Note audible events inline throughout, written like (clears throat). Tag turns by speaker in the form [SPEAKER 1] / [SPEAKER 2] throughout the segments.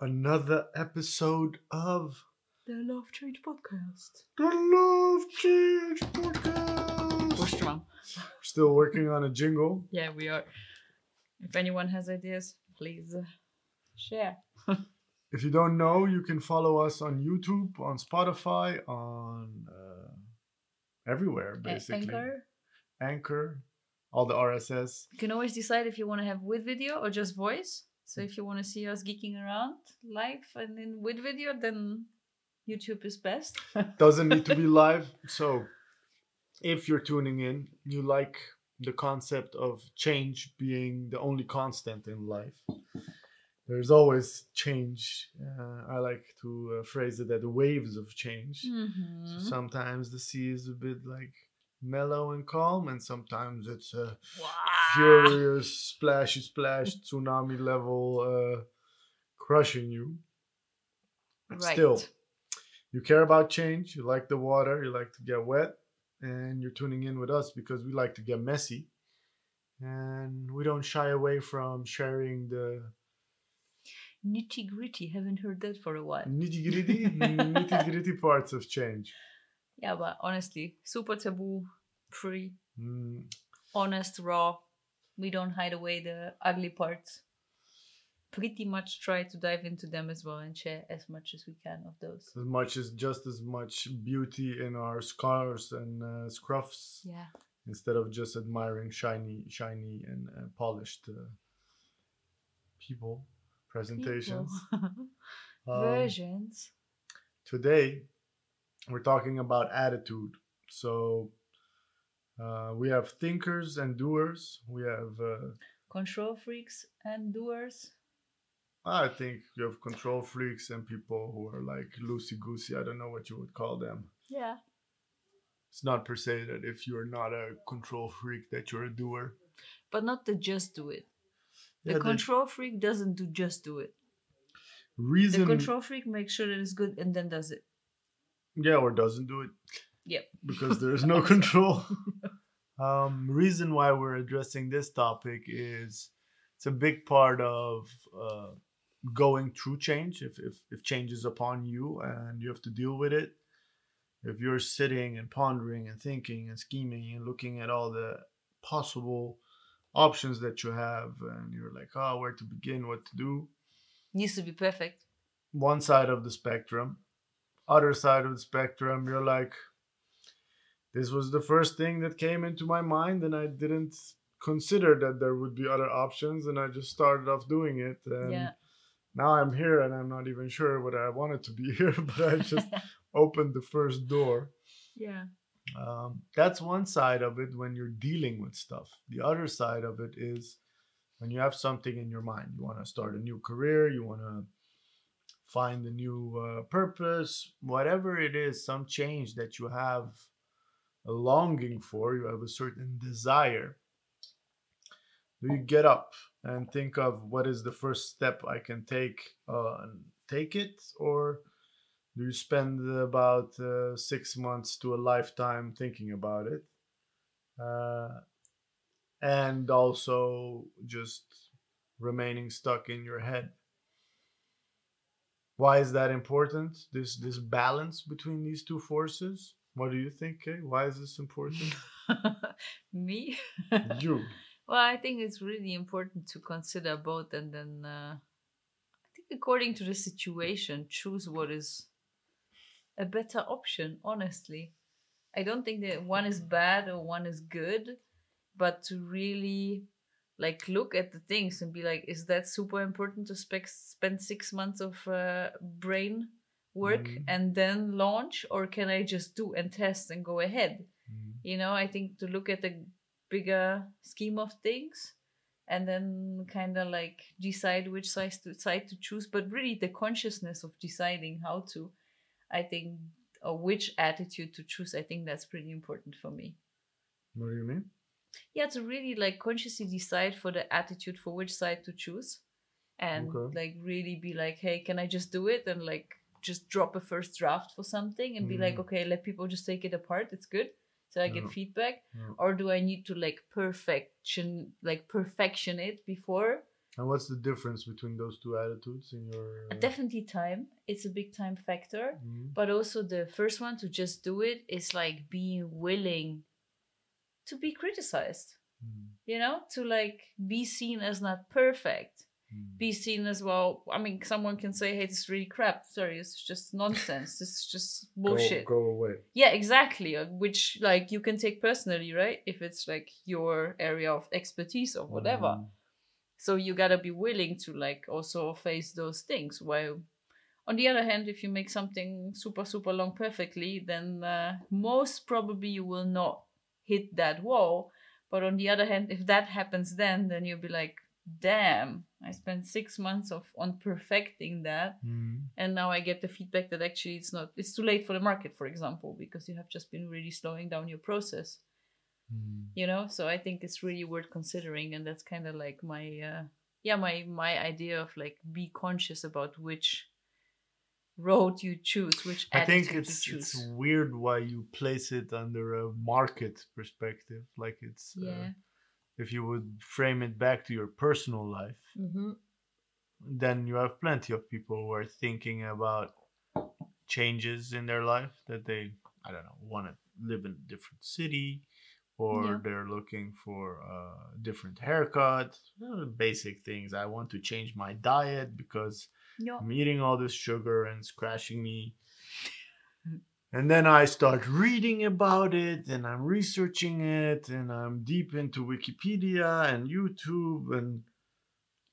[SPEAKER 1] another episode of
[SPEAKER 2] The Love Change Podcast.
[SPEAKER 1] the Love Change Podcast.
[SPEAKER 2] Push drum.
[SPEAKER 1] Still working on a jingle.
[SPEAKER 2] Yeah, we are. If anyone has ideas, please uh, share. (laughs)
[SPEAKER 1] If you don't know, you can follow us on YouTube, on Spotify, on uh, everywhere basically.
[SPEAKER 2] Anchor.
[SPEAKER 1] Anchor, all the RSS.
[SPEAKER 2] You can always decide if you want to have with video or just voice. So if you want to see us geeking around live and in with video, then YouTube is best. (laughs)
[SPEAKER 1] Doesn't need to be live. So, if you're tuning in, you like the concept of change being the only constant in life. There's always change. Uh, I like to uh, phrase it that waves of change. So
[SPEAKER 2] Mhm.
[SPEAKER 1] sometimes the sea is a bit like mellow and calm, and sometimes it's a
[SPEAKER 2] Wow.
[SPEAKER 1] furious, splashy splash, tsunami level, uh, crushing you.
[SPEAKER 2] Right.
[SPEAKER 1] Still, you care about change, you like the water, you like to get wet, and you're tuning in with us because we like to get messy. And we don't shy away from sharing the
[SPEAKER 2] Nitty gritty. Haven't heard that for a while.
[SPEAKER 1] nitty gritty, (laughs) nitty gritty parts of change.
[SPEAKER 2] Yeah, but honestly, super taboo, free,
[SPEAKER 1] Mm,
[SPEAKER 2] honest, raw. We don't hide away the ugly parts. Pretty much try to dive into them as well and share as much as we can of those.
[SPEAKER 1] as much as just as much beauty in our scars and uh, scruffs
[SPEAKER 2] Yeah.
[SPEAKER 1] instead of just admiring shiny, shiny and uh, polished uh, people presentations.
[SPEAKER 2] People. (laughs)
[SPEAKER 1] Um,
[SPEAKER 2] Versions.
[SPEAKER 1] today we're talking about attitude so uh, we have thinkers and doers we have uh,
[SPEAKER 2] Control freaks and doers.
[SPEAKER 1] i think you have control freaks and people who are like loosey goosey i don't know what you would call them
[SPEAKER 2] Yeah.
[SPEAKER 1] it's not per se that if you're not a control freak that you're a doer
[SPEAKER 2] But not the just do it. The
[SPEAKER 1] Yeah, the
[SPEAKER 2] control freak doesn't do just do it.
[SPEAKER 1] Reason.
[SPEAKER 2] The control freak makes sure that it's good and then does it.
[SPEAKER 1] Yeah or doesn't do it
[SPEAKER 2] Yep.
[SPEAKER 1] because there is (laughs) no control. (laughs) um, reason why we're addressing this topic is it's a big part of uh, going through change. If, if if change is upon you and you have to deal with it, if you're sitting and pondering and thinking and scheming and looking at all the possible options that you have, and you're like, oh, where to begin, what to do,
[SPEAKER 2] Needs to be perfect.
[SPEAKER 1] one side of the spectrum. Other side of the spectrum, you're like, this was the first thing that came into my mind, and I didn't consider that there would be other options, and I just started off doing it. And
[SPEAKER 2] yeah.
[SPEAKER 1] now I'm here, and I'm not even sure whether I wanted to be (laughs) here, but I just (laughs) opened the first door.
[SPEAKER 2] yeah.
[SPEAKER 1] Um, that's one side of it when you're dealing with stuff. The other side of it is when you have something in your mind. You want to start a new career, you want to find a new uh, purpose, whatever it is, some change that you have a longing for, you have a certain desire. Do you get up and think of what is the first step I can take uh, and take it, or do you spend about uh, six months to a lifetime thinking about it uh, and also just remaining stuck in your head why is that important this this balance between these two forces what do you think Kay? why is this important (laughs)
[SPEAKER 2] Me?
[SPEAKER 1] you (laughs)
[SPEAKER 2] Well, I think it's really important to consider both and then uh, I think according to the situation, choose what is a better option, honestly. I don't think that one is bad or one is good, but to really like look at the things and be like, is that super important to spec- spend six months of uh, brain work
[SPEAKER 1] Mhm.
[SPEAKER 2] and then launch, or can I just do and test and go ahead? you know i think to look at the bigger scheme of things and then kind of like decide which side to side to choose but really the consciousness of deciding how to i think or which attitude to choose i think that's pretty important for me
[SPEAKER 1] what do you mean
[SPEAKER 2] yeah to really like consciously decide for the attitude for which side to choose and
[SPEAKER 1] Okay.
[SPEAKER 2] like really be like hey can i just do it and like just drop a first draft for something and be like
[SPEAKER 1] Mhm.
[SPEAKER 2] okay let people just take it apart it's good so i
[SPEAKER 1] Yeah.
[SPEAKER 2] get feedback
[SPEAKER 1] Yeah.
[SPEAKER 2] or do i need to like perfection like perfection it before
[SPEAKER 1] And what's the difference between those two attitudes in your?
[SPEAKER 2] Uh, Definitely time. It's a big time factor.
[SPEAKER 1] mhm.
[SPEAKER 2] But also the first one to just do it is like being willing to be criticized.
[SPEAKER 1] Mm,
[SPEAKER 2] You know, to like be seen as not perfect.
[SPEAKER 1] mm.
[SPEAKER 2] Be seen as well. I mean, someone can say, "Hey, this is really crap." Sorry, it's just nonsense. this is just bullshit.
[SPEAKER 1] Go, away.
[SPEAKER 2] Yeah, exactly. uh, Which like you can take personally, right? If it's like your area of expertise or whatever.
[SPEAKER 1] Mm,
[SPEAKER 2] So you gotta be willing to like also face those things. While on the other hand, if you make something super super long perfectly, then uh, most probably you will not hit that wall. But on the other hand, if that happens, then then you'll be like, damn, I spent six months of on perfecting that,
[SPEAKER 1] mm.
[SPEAKER 2] and now I get the feedback that actually it's not. It's too late for the market, for example, because you have just been really slowing down your process
[SPEAKER 1] Mm.
[SPEAKER 2] you know so i think it's really worth considering and that's kind of like my uh yeah my my idea of like be conscious about which road you choose which
[SPEAKER 1] I think it's it's weird why you place it under a market perspective. Like it's uh, if you would frame it back to your personal life,
[SPEAKER 2] mm-hmm.
[SPEAKER 1] then you have plenty of people who are thinking about changes in their life that they I don't know want to live in a different city or
[SPEAKER 2] Yeah.
[SPEAKER 1] they're looking for a different haircut, uh, basic things. I want to change my diet because
[SPEAKER 2] yeah
[SPEAKER 1] I'm eating all this sugar and it's crashing me. (laughs) And then I start reading about it and I'm researching it and I'm deep into Wikipedia and YouTube and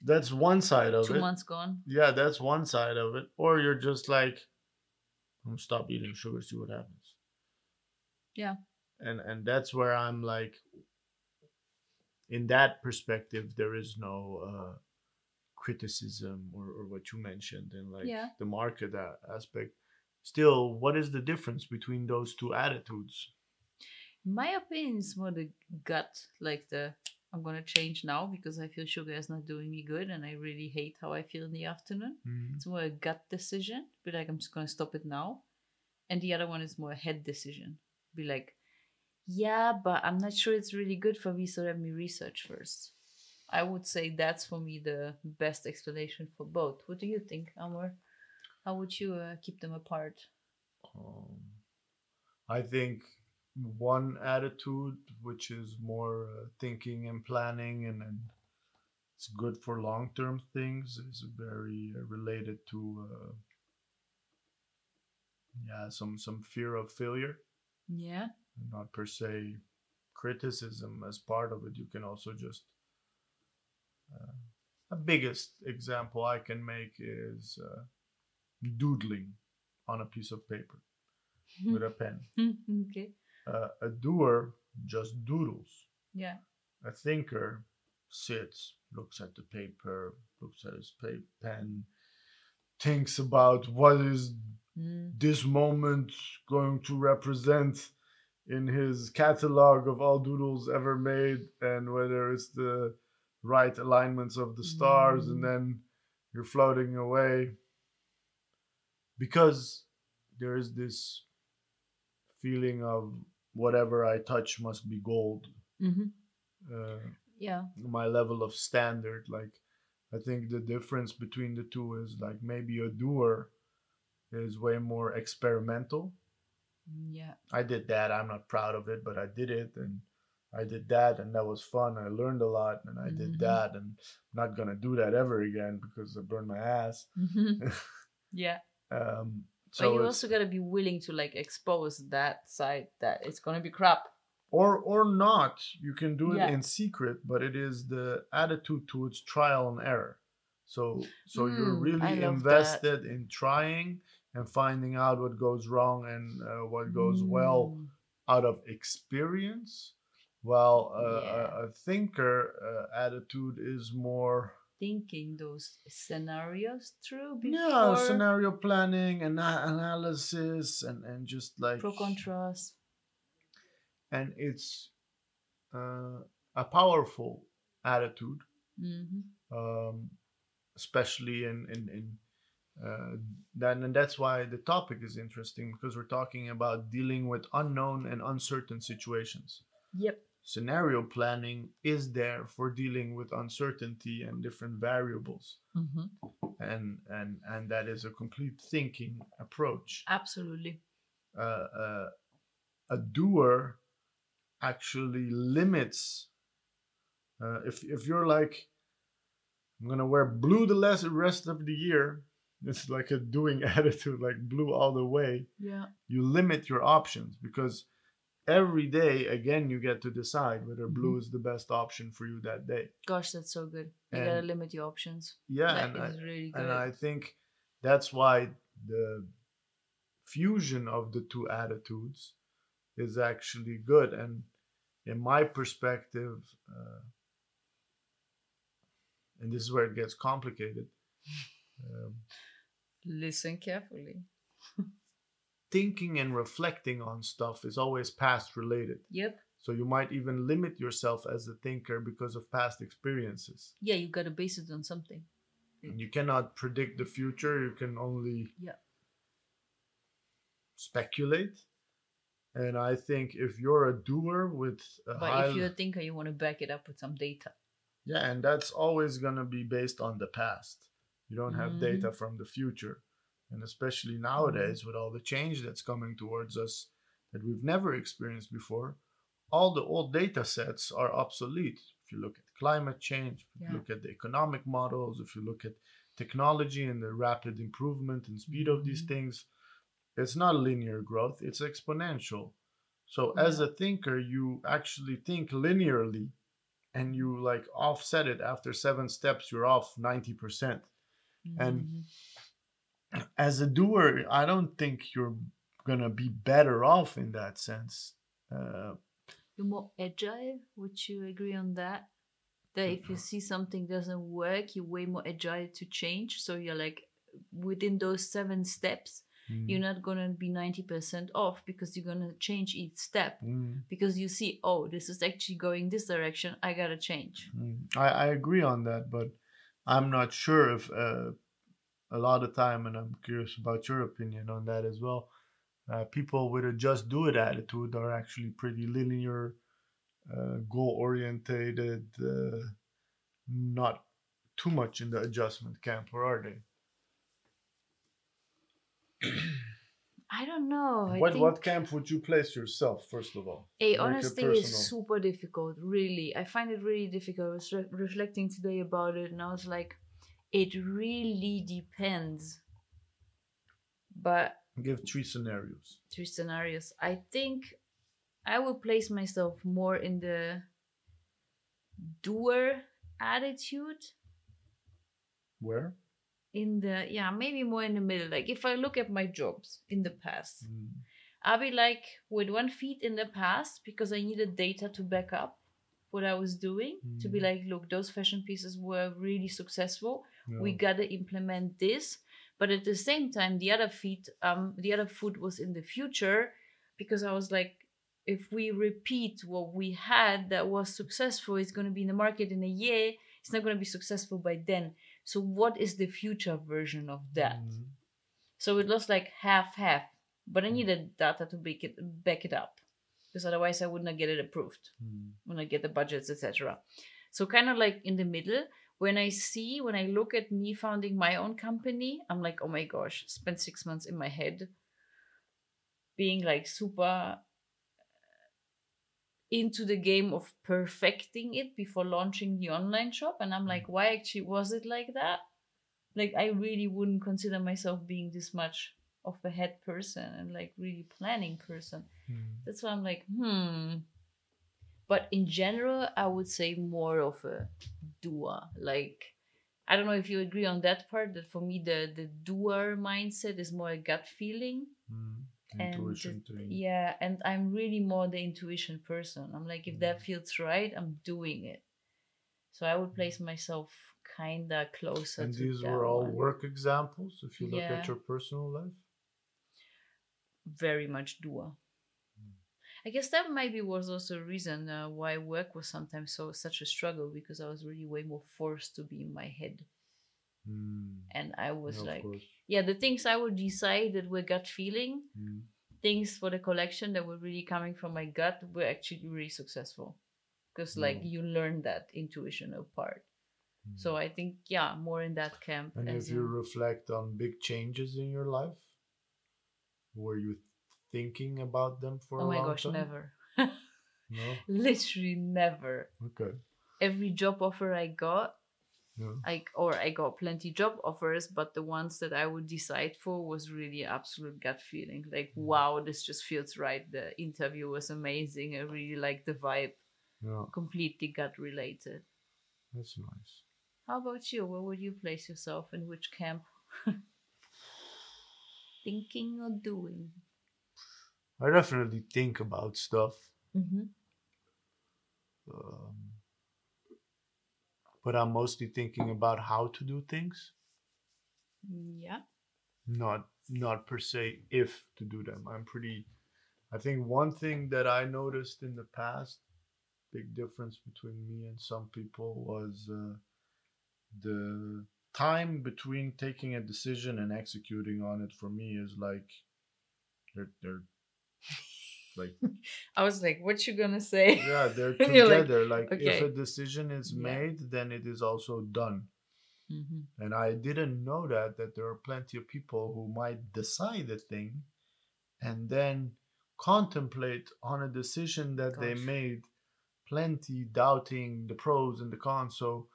[SPEAKER 1] that's one side of
[SPEAKER 2] two
[SPEAKER 1] it.
[SPEAKER 2] months gone
[SPEAKER 1] Yeah, that's one side of it. Or you're just like, I'm stop eating sugar, see what happens.
[SPEAKER 2] Yeah.
[SPEAKER 1] And and that's where I'm like in that perspective there is no uh criticism or, or what you mentioned and like
[SPEAKER 2] Yeah.
[SPEAKER 1] the market aspect. Still, what is the difference between those two attitudes?
[SPEAKER 2] my opinion is more the gut like the i'm gonna change now because i feel sugar is not doing me good and i really hate how i feel in the afternoon mm-hmm. It's more a gut decision, be like, I'm just gonna stop it now. And the other one is more a head decision, be like, yeah, but I'm not sure it's really good for me, so let me research first. I would say that's for me the best explanation for both. What do you think, Amor? How would you uh, keep them apart?
[SPEAKER 1] Um, I think one attitude, which is more uh, thinking and planning, and, and it's good for long term things, is very uh, related to uh, yeah some some fear of failure,
[SPEAKER 2] Yeah,
[SPEAKER 1] not per se criticism as part of it. You can also just uh, a biggest example I can make is uh, doodling on a piece of paper (laughs) with a pen.
[SPEAKER 2] okay.
[SPEAKER 1] Uh, a doer just doodles.
[SPEAKER 2] Yeah,
[SPEAKER 1] A thinker sits, looks at the paper, looks at his pen, thinks about what is
[SPEAKER 2] Mm,
[SPEAKER 1] this moment going to represent in his catalog of all doodles ever made and whether it's the right alignments of the stars and
[SPEAKER 2] Mm.
[SPEAKER 1] then you're floating away. Because there is this feeling of whatever i touch must be gold.
[SPEAKER 2] Mhm.
[SPEAKER 1] uh,
[SPEAKER 2] yeah,
[SPEAKER 1] my level of standard. Like i think the difference between the two is like maybe a doer is way more experimental.
[SPEAKER 2] Yeah,
[SPEAKER 1] i did that. I'm not proud of it but i did it and i did that and that was fun i learned a lot and i did
[SPEAKER 2] Mhm.
[SPEAKER 1] that and i'm not gonna do that ever again because i burned my ass
[SPEAKER 2] Mhm. (laughs) yeah.
[SPEAKER 1] um
[SPEAKER 2] but
[SPEAKER 1] so
[SPEAKER 2] you also gotta be willing to like expose that side that it's gonna be crap.
[SPEAKER 1] or or not you can do it
[SPEAKER 2] Yeah.
[SPEAKER 1] in secret but it is the attitude towards trial and error so so you're
[SPEAKER 2] Mm,
[SPEAKER 1] really
[SPEAKER 2] love that.
[SPEAKER 1] invested in trying and finding out what goes wrong and uh, what goes well
[SPEAKER 2] Mm,
[SPEAKER 1] out of experience while uh,
[SPEAKER 2] Yeah.
[SPEAKER 1] a, a thinker uh, attitude is more
[SPEAKER 2] Thinking those scenarios through before
[SPEAKER 1] yeah scenario planning and analysis and and just like
[SPEAKER 2] pro contrast.
[SPEAKER 1] and it's uh, a powerful attitude
[SPEAKER 2] hmm
[SPEAKER 1] um, especially in in, in uh, that, and that's why the topic is interesting because we're talking about dealing with unknown and uncertain situations.
[SPEAKER 2] Yep.
[SPEAKER 1] Scenario planning is there for dealing with uncertainty and different variables
[SPEAKER 2] hmm
[SPEAKER 1] and and and that is a complete thinking approach
[SPEAKER 2] Absolutely.
[SPEAKER 1] uh, uh, a doer actually limits uh, if if you're like i'm gonna wear blue the less rest of the year (laughs) it's like a doing (laughs) attitude like blue all the way
[SPEAKER 2] Yeah.
[SPEAKER 1] you limit your options because every day again you get to decide whether blue is the best option for you that day
[SPEAKER 2] Gosh, that's so good. You gotta limit your options.
[SPEAKER 1] yeah
[SPEAKER 2] That
[SPEAKER 1] and I,
[SPEAKER 2] really good.
[SPEAKER 1] and I think that's why the fusion of the two attitudes is actually good. And in my perspective, uh, and this is where it gets complicated, um, (laughs)
[SPEAKER 2] Listen carefully.
[SPEAKER 1] Thinking and reflecting on stuff is always past related.
[SPEAKER 2] Yep.
[SPEAKER 1] So you might even limit yourself as a thinker because of past experiences.
[SPEAKER 2] Yeah, you gotta base it on something.
[SPEAKER 1] And you cannot predict the future, you can only
[SPEAKER 2] Yeah.
[SPEAKER 1] speculate. And I think if you're a doer with a
[SPEAKER 2] But
[SPEAKER 1] high
[SPEAKER 2] if you're a thinker, you want to back it up with some data.
[SPEAKER 1] Yeah, and that's always going to be based on the past. You don't have data mm. from the future. And especially nowadays, with all the change that's coming towards us that we've never experienced before, all the old data sets are obsolete. If you look at climate change, if you
[SPEAKER 2] Yeah.
[SPEAKER 1] look at the economic models, if you look at technology and the rapid improvement and speed of these
[SPEAKER 2] Mhm.
[SPEAKER 1] things, it's not linear growth, it's exponential. So as a thinker, you actually think linearly and you like offset it after seven steps, you're off 90%. And
[SPEAKER 2] Mhm.
[SPEAKER 1] As a doer, I don't think you're gonna be better off in that sense. Uh,
[SPEAKER 2] you're more agile. Would you agree on that? That if you see something doesn't work, you're way more agile to change. So you're like within those seven steps, you're not gonna be ninety percent off because you're gonna change each step
[SPEAKER 1] mm,
[SPEAKER 2] because you see, oh, this is actually going this direction. I gotta change.
[SPEAKER 1] mm. I, I agree on that, but I'm not sure if uh, a lot of time, and I'm curious about your opinion on that as well. Uh, people with a just do it attitude are actually pretty linear, uh, goal orientated, uh, not too much in the adjustment camp, or are they?
[SPEAKER 2] I don't know. I
[SPEAKER 1] what
[SPEAKER 2] think,
[SPEAKER 1] what camp would you place yourself first of all?
[SPEAKER 2] Hey, honestly, it's super difficult. Really, I find it really difficult. I was re- reflecting today about it, and I was like, it really depends. But
[SPEAKER 1] Give three scenarios.
[SPEAKER 2] three scenarios. I think I would place myself more in the doer attitude.
[SPEAKER 1] Where?
[SPEAKER 2] In the yeah, maybe more in the middle. Like if I look at my jobs in the past,
[SPEAKER 1] Mm,
[SPEAKER 2] I'll be like with one feet in the past because I needed data to back up what I was doing. To be
[SPEAKER 1] Mhm.
[SPEAKER 2] like, look, those fashion pieces were really successful. We gotta implement this. But at the same time, the other feet, um, the other foot was in the future because I was like, if we repeat what we had that was successful, it's gonna be in the market in a year. It's not gonna be successful by then. So what is the future version of that?
[SPEAKER 1] Mm,
[SPEAKER 2] So it was like half half, but I needed data to back it back it up, because otherwise I would not get it approved
[SPEAKER 1] mm,
[SPEAKER 2] when I get the budgets, etc. So kind of like in the middle. When I see, when I look at me founding my own company, I'm like, oh my gosh, spent six months in my head, being like super into the game of perfecting it before launching the online shop, and I'm like, why actually was it like that? like I really wouldn't consider myself being this much of a head person and like really planning person.
[SPEAKER 1] mm.
[SPEAKER 2] That's why I'm like, hmm. But in general, I would say more of a doer. Like, I don't know if you agree on that part. That for me, the the doer mindset is more a gut feeling.
[SPEAKER 1] Mm.
[SPEAKER 2] And
[SPEAKER 1] Intuition
[SPEAKER 2] it-
[SPEAKER 1] thing.
[SPEAKER 2] yeah, and I'm really more the intuition person. I'm like, if that feels right, I'm doing it. So I would place myself kinda closer.
[SPEAKER 1] And these were all
[SPEAKER 2] one.
[SPEAKER 1] work examples. If you look
[SPEAKER 2] Yeah.
[SPEAKER 1] at your personal life.
[SPEAKER 2] very much doer. I guess that maybe was also a reason uh, why work was sometimes so such a struggle because I was really way more forced to be in my head,
[SPEAKER 1] Mm.
[SPEAKER 2] and I was
[SPEAKER 1] Yeah,
[SPEAKER 2] like, yeah, the things I would decide that were gut feeling,
[SPEAKER 1] Mm.
[SPEAKER 2] things for the collection that were really coming from my gut were actually really successful. because like
[SPEAKER 1] No.
[SPEAKER 2] you learn that intuitional part.
[SPEAKER 1] Mm.
[SPEAKER 2] So I think yeah, more in that camp.
[SPEAKER 1] And
[SPEAKER 2] as
[SPEAKER 1] if you
[SPEAKER 2] a-
[SPEAKER 1] reflect on big changes in your life, were you thinking about them for
[SPEAKER 2] oh my gosh,
[SPEAKER 1] time?
[SPEAKER 2] never.
[SPEAKER 1] No. (laughs)
[SPEAKER 2] Literally never.
[SPEAKER 1] Okay.
[SPEAKER 2] Every job offer I got,
[SPEAKER 1] Yeah.
[SPEAKER 2] I or I got plenty job offers, but the ones that I would decide for was really absolute gut feeling. Like,
[SPEAKER 1] Mm.
[SPEAKER 2] wow, this just feels right. The interview was amazing. I really like the vibe.
[SPEAKER 1] Yeah.
[SPEAKER 2] Completely gut related.
[SPEAKER 1] That's nice.
[SPEAKER 2] How about you? Where would you place yourself in which camp? (laughs) Thinking or doing?
[SPEAKER 1] I definitely think about stuff.
[SPEAKER 2] Mm-hmm.
[SPEAKER 1] Um, but I'm mostly thinking about how to do things,
[SPEAKER 2] Yeah.
[SPEAKER 1] not not per se if to do them. I'm pretty. I think one thing that I noticed in the past, big difference between me and some people was uh, the time between taking a decision and executing on it. For me, is like they're they're like (laughs)
[SPEAKER 2] I was like, what you gonna say?
[SPEAKER 1] yeah they're (laughs)
[SPEAKER 2] You're like,
[SPEAKER 1] together. like if a decision is
[SPEAKER 2] Yeah.
[SPEAKER 1] made, then it is also done.
[SPEAKER 2] Mm-hmm.
[SPEAKER 1] And I didn't know that that there are plenty of people who might decide a thing and then contemplate on a decision that they made plenty doubting the pros and the cons. So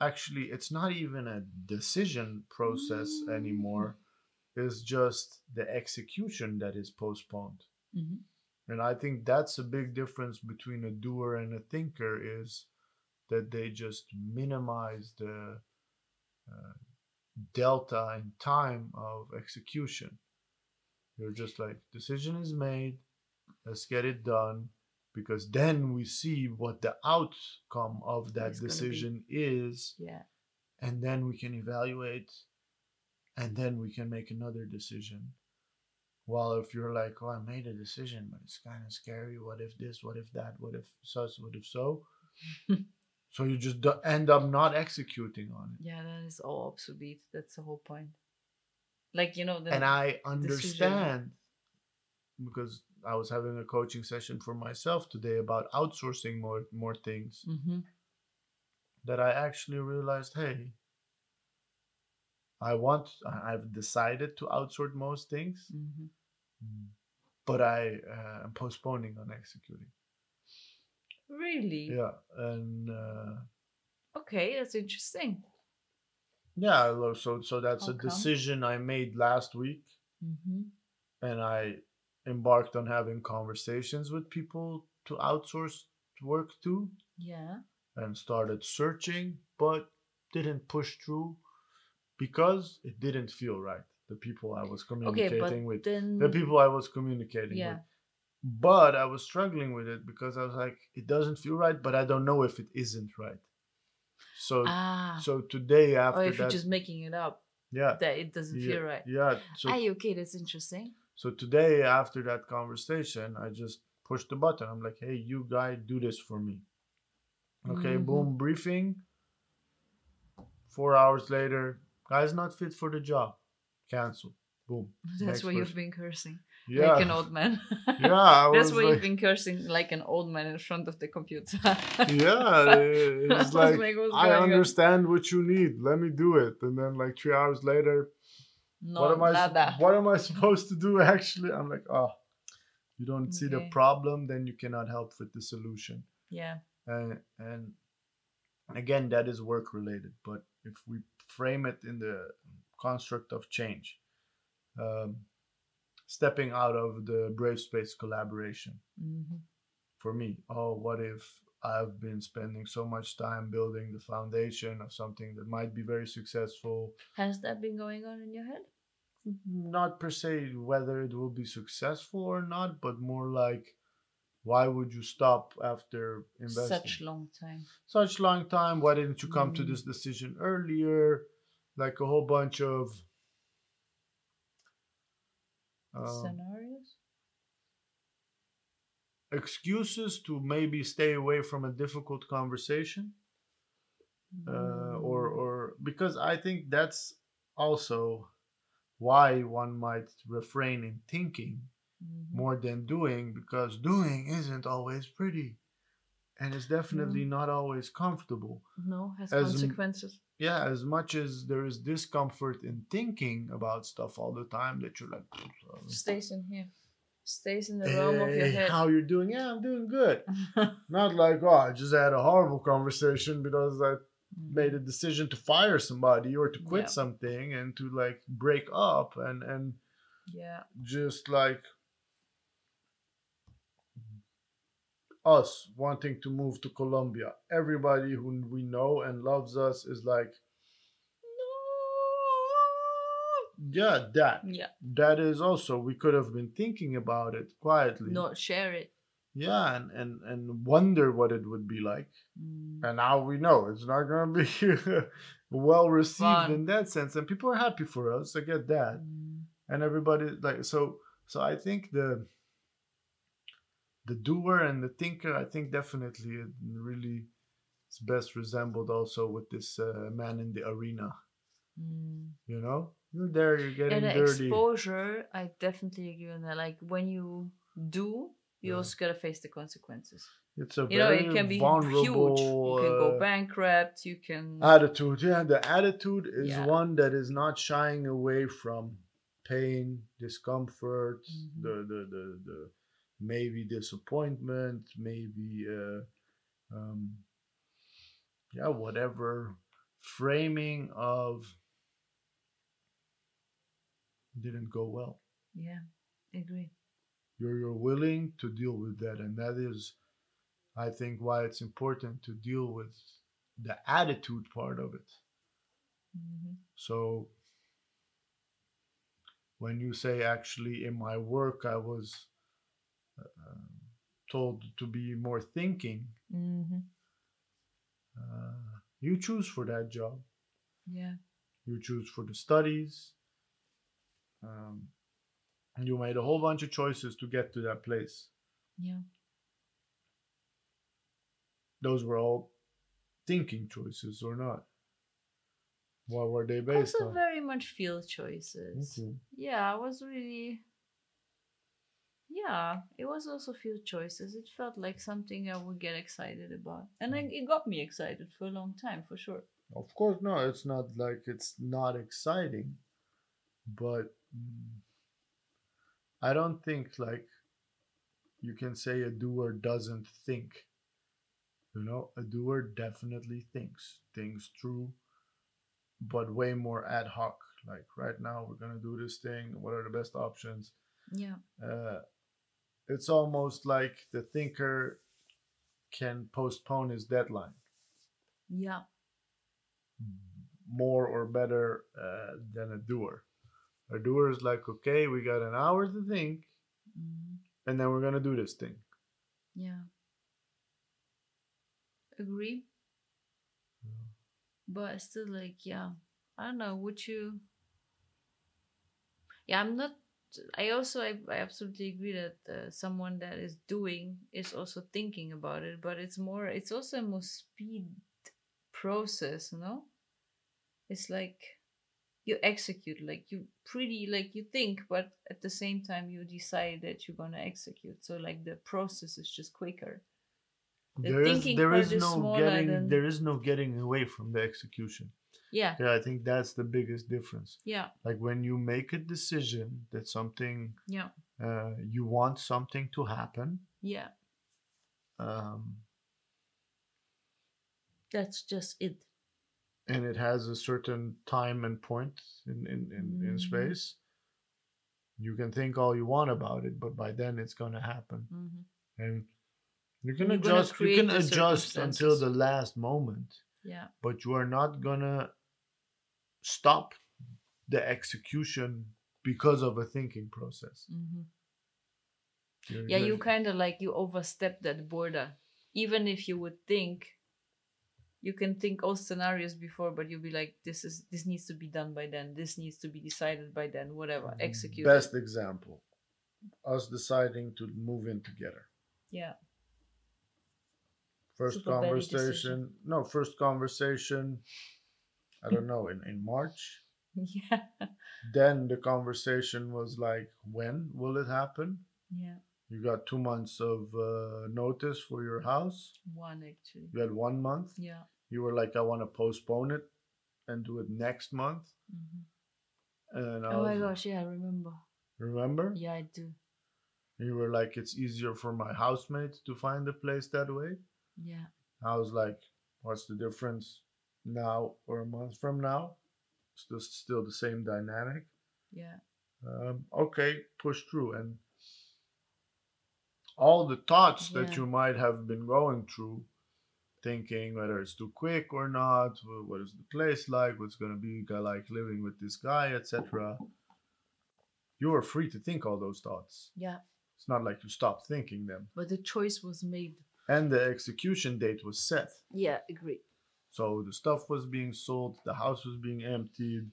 [SPEAKER 1] actually it's not even a decision process
[SPEAKER 2] Mm.
[SPEAKER 1] anymore. It's just the execution that is postponed.
[SPEAKER 2] Mm-hmm.
[SPEAKER 1] And I think that's a big difference between a doer and a thinker is that they just minimize the uh, delta in time of execution. You're just like, decision is made, let's get it done, because then we see what the outcome of that
[SPEAKER 2] It's
[SPEAKER 1] decision is,
[SPEAKER 2] Yeah.
[SPEAKER 1] and then we can evaluate, and then we can make another decision. While if you're like, oh, I made a decision, but it's kind of scary. What if this? What if that? What if such? What if so? (laughs) so you just do- end up not executing on it.
[SPEAKER 2] Yeah, that is all obsolete. That's the whole point. Like you know,
[SPEAKER 1] and I understand because I was having a coaching session for myself today about outsourcing more more things
[SPEAKER 2] hmm
[SPEAKER 1] that I actually realized, hey, I want I've decided to outsource most things,
[SPEAKER 2] hmm
[SPEAKER 1] but I uh, am postponing on executing.
[SPEAKER 2] Really?
[SPEAKER 1] Yeah, and uh,
[SPEAKER 2] Okay, that's interesting.
[SPEAKER 1] yeah, so so that's
[SPEAKER 2] How
[SPEAKER 1] a
[SPEAKER 2] come?
[SPEAKER 1] decision I made last week,
[SPEAKER 2] hmm
[SPEAKER 1] and I embarked on having conversations with people to outsource work to.
[SPEAKER 2] Yeah.
[SPEAKER 1] and started searching, but didn't push through because it didn't feel right. The people I was communicating
[SPEAKER 2] but
[SPEAKER 1] with,
[SPEAKER 2] then
[SPEAKER 1] the people I was communicating
[SPEAKER 2] Yeah.
[SPEAKER 1] with. But I was struggling with it because I was like, it doesn't feel right, but I don't know if it isn't right. So,
[SPEAKER 2] ah,
[SPEAKER 1] so today after
[SPEAKER 2] or if you're just making it up,
[SPEAKER 1] yeah,
[SPEAKER 2] that it doesn't
[SPEAKER 1] yeah,
[SPEAKER 2] feel right.
[SPEAKER 1] yeah. So,
[SPEAKER 2] Ah, okay, that's interesting.
[SPEAKER 1] so today after that conversation, I just pushed the button. I'm like, hey, you guy, do this for me. Okay,
[SPEAKER 2] Mhm.
[SPEAKER 1] boom, briefing. Four hours later, guy's not fit for the job. Cancel. Boom. (laughs)
[SPEAKER 2] That's
[SPEAKER 1] Next
[SPEAKER 2] why you've been cursing
[SPEAKER 1] Yeah.
[SPEAKER 2] like an old man. (laughs)
[SPEAKER 1] yeah. I (laughs)
[SPEAKER 2] That's why you've been cursing like an old man in front of the computer.
[SPEAKER 1] yeah,
[SPEAKER 2] I
[SPEAKER 1] it's
[SPEAKER 2] was
[SPEAKER 1] like, I
[SPEAKER 2] going on?
[SPEAKER 1] understand what you need. Let me do it. And then like three hours later,
[SPEAKER 2] No,
[SPEAKER 1] what am I?
[SPEAKER 2] nada.
[SPEAKER 1] What am I supposed to do? Actually, I'm like, oh, you don't see the problem, then you cannot help with the solution.
[SPEAKER 2] Yeah.
[SPEAKER 1] and and again that is work related but if we frame it in the construct of change um, stepping out of the brave space collaboration.
[SPEAKER 2] Hmm
[SPEAKER 1] for me oh what if i've been spending so much time building the foundation of something that might be very successful?
[SPEAKER 2] Has that been going on in your head?
[SPEAKER 1] not per se whether it will be successful or not but more like why would you stop after investing
[SPEAKER 2] Such long time.
[SPEAKER 1] such long time why didn't you come to
[SPEAKER 2] Mm.
[SPEAKER 1] this decision earlier like a whole bunch of um,
[SPEAKER 2] Scenarios?
[SPEAKER 1] excuses to maybe stay away from a difficult conversation uh, or
[SPEAKER 2] Mm.
[SPEAKER 1] or because i think that's also why one might refrain in thinking
[SPEAKER 2] Mhm.
[SPEAKER 1] more than doing because doing isn't always pretty and it's definitely not always comfortable.
[SPEAKER 2] No, has
[SPEAKER 1] As m-
[SPEAKER 2] consequences.
[SPEAKER 1] Yeah, as much as there is discomfort in thinking about stuff all the time, that you're like,
[SPEAKER 2] Stays in here. Stays in the realm of your head.
[SPEAKER 1] how you're doing? Yeah, I'm doing good. (laughs) Not like, oh, I just had a horrible conversation because I made a decision to fire somebody or to quit
[SPEAKER 2] Yeah.
[SPEAKER 1] something and to like break up and and
[SPEAKER 2] yeah.
[SPEAKER 1] just like us wanting to move to Colombia. Everybody who we know and loves us is like, no. yeah, that.
[SPEAKER 2] Yeah.
[SPEAKER 1] That is also we could have been thinking about it quietly.
[SPEAKER 2] Not share it.
[SPEAKER 1] Yeah, and and and wonder what it would be like.
[SPEAKER 2] Mm.
[SPEAKER 1] And now we know it's not gonna be (laughs) well received
[SPEAKER 2] Fun.
[SPEAKER 1] in that sense, and people are happy for us. I get that
[SPEAKER 2] Mm.
[SPEAKER 1] and everybody like so so i think the the doer and the thinker i think definitely it really is best resembled also with this uh, man in the arena
[SPEAKER 2] Mm.
[SPEAKER 1] you know you're there you're getting
[SPEAKER 2] And
[SPEAKER 1] dirty
[SPEAKER 2] exposure, I definitely agree on that. Like when you do, you
[SPEAKER 1] Yeah.
[SPEAKER 2] also gotta face the consequences.
[SPEAKER 1] it's a
[SPEAKER 2] You know,
[SPEAKER 1] very
[SPEAKER 2] it can be
[SPEAKER 1] vulnerable
[SPEAKER 2] huge. You can go
[SPEAKER 1] uh,
[SPEAKER 2] bankrupt. You can.
[SPEAKER 1] attitude yeah the attitude is
[SPEAKER 2] Yeah.
[SPEAKER 1] one that is not shying away from pain discomfort
[SPEAKER 2] Mhm.
[SPEAKER 1] the, the the the maybe disappointment maybe uh um yeah whatever framing of didn't go well.
[SPEAKER 2] Yeah, agree.
[SPEAKER 1] you're you're willing to deal with that and that is i think why it's important to deal with the attitude part of it.
[SPEAKER 2] Hmm
[SPEAKER 1] So when you say actually in my work I was uh, told to be more thinking,
[SPEAKER 2] hmm
[SPEAKER 1] uh, you choose for that job.
[SPEAKER 2] Yeah.
[SPEAKER 1] You choose for the studies. Um, and you made a whole bunch of choices to get to that place.
[SPEAKER 2] Yeah.
[SPEAKER 1] Those were all thinking choices or not? What were they based
[SPEAKER 2] also
[SPEAKER 1] on?
[SPEAKER 2] very much feel choices.
[SPEAKER 1] Okay.
[SPEAKER 2] Yeah, I was really. Yeah, it was also few choices. It felt like something I would get excited about, and
[SPEAKER 1] Mm.
[SPEAKER 2] it, it got me excited for a long time, for sure.
[SPEAKER 1] Of course, no, it's not like it's not exciting, but mm, I don't think like you can say a doer doesn't think. You know, a doer definitely thinks things through, but way more ad hoc. Like right now, we're gonna do this thing. What are the best options?
[SPEAKER 2] Yeah.
[SPEAKER 1] Uh, it's almost like the thinker can postpone his deadline
[SPEAKER 2] Yeah.
[SPEAKER 1] more or better uh, than a doer. A doer is like, okay, we got an hour to think,
[SPEAKER 2] hmm
[SPEAKER 1] and then we're gonna do this thing.
[SPEAKER 2] Yeah. Agree. But I still like, yeah. I don't know, would you Yeah, I'm not I also I, I absolutely agree that uh, someone that is doing is also thinking about it, but it's more it's also a more speed process, you know? It's like you execute like you pretty like you think but at the same time you decide that you're gonna execute so like the process is just quicker The
[SPEAKER 1] There is there is no getting
[SPEAKER 2] than-
[SPEAKER 1] there is no getting away from the execution.
[SPEAKER 2] Yeah
[SPEAKER 1] Yeah, I think that's the biggest difference.
[SPEAKER 2] yeah
[SPEAKER 1] Like when you make a decision that something
[SPEAKER 2] yeah
[SPEAKER 1] uh, you want something to happen,
[SPEAKER 2] yeah
[SPEAKER 1] um,
[SPEAKER 2] that's just it
[SPEAKER 1] and it has a certain time and point in in, in, in
[SPEAKER 2] Mhm.
[SPEAKER 1] space. You can think all you want about it, but by then it's gonna happen.
[SPEAKER 2] hmm
[SPEAKER 1] and you can
[SPEAKER 2] You're
[SPEAKER 1] adjust you can adjust until the last moment
[SPEAKER 2] yeah
[SPEAKER 1] but you are not gonna stop the execution because of a thinking process.
[SPEAKER 2] Hmm
[SPEAKER 1] You're
[SPEAKER 2] yeah you kind of like you overstep that border. Even if you would think you can think all scenarios before but you'll be like this is this needs to be done by then. This needs to be decided by then. Whatever execute it.
[SPEAKER 1] Mm, best example us deciding to move in together.
[SPEAKER 2] Yeah.
[SPEAKER 1] First
[SPEAKER 2] Super
[SPEAKER 1] conversation no first conversation i don't know in, in march (laughs)
[SPEAKER 2] yeah
[SPEAKER 1] then the conversation was like when will it happen
[SPEAKER 2] yeah
[SPEAKER 1] You got two months of uh, notice for your house.
[SPEAKER 2] One actually.
[SPEAKER 1] You had one month.
[SPEAKER 2] Yeah.
[SPEAKER 1] You were like, I want to postpone it and do it next month.
[SPEAKER 2] hmm
[SPEAKER 1] And I
[SPEAKER 2] Oh my gosh, yeah, I remember.
[SPEAKER 1] remember?
[SPEAKER 2] Yeah, I do.
[SPEAKER 1] You were like, it's easier for my housemate to find a place that way.
[SPEAKER 2] Yeah.
[SPEAKER 1] I was like, what's the difference now or a month from now? Still, still the same dynamic.
[SPEAKER 2] Yeah.
[SPEAKER 1] Um, okay, push through. And all the thoughts that you might have been going through, thinking whether it's too quick or not, what is the place like, what's going to be like living with this guy, etc. You are free to think all those thoughts.
[SPEAKER 2] Yeah.
[SPEAKER 1] It's not like you stopped thinking them.
[SPEAKER 2] But the choice was made.
[SPEAKER 1] And the execution date was set.
[SPEAKER 2] Yeah, agree.
[SPEAKER 1] So the stuff was being sold, the house was being emptied,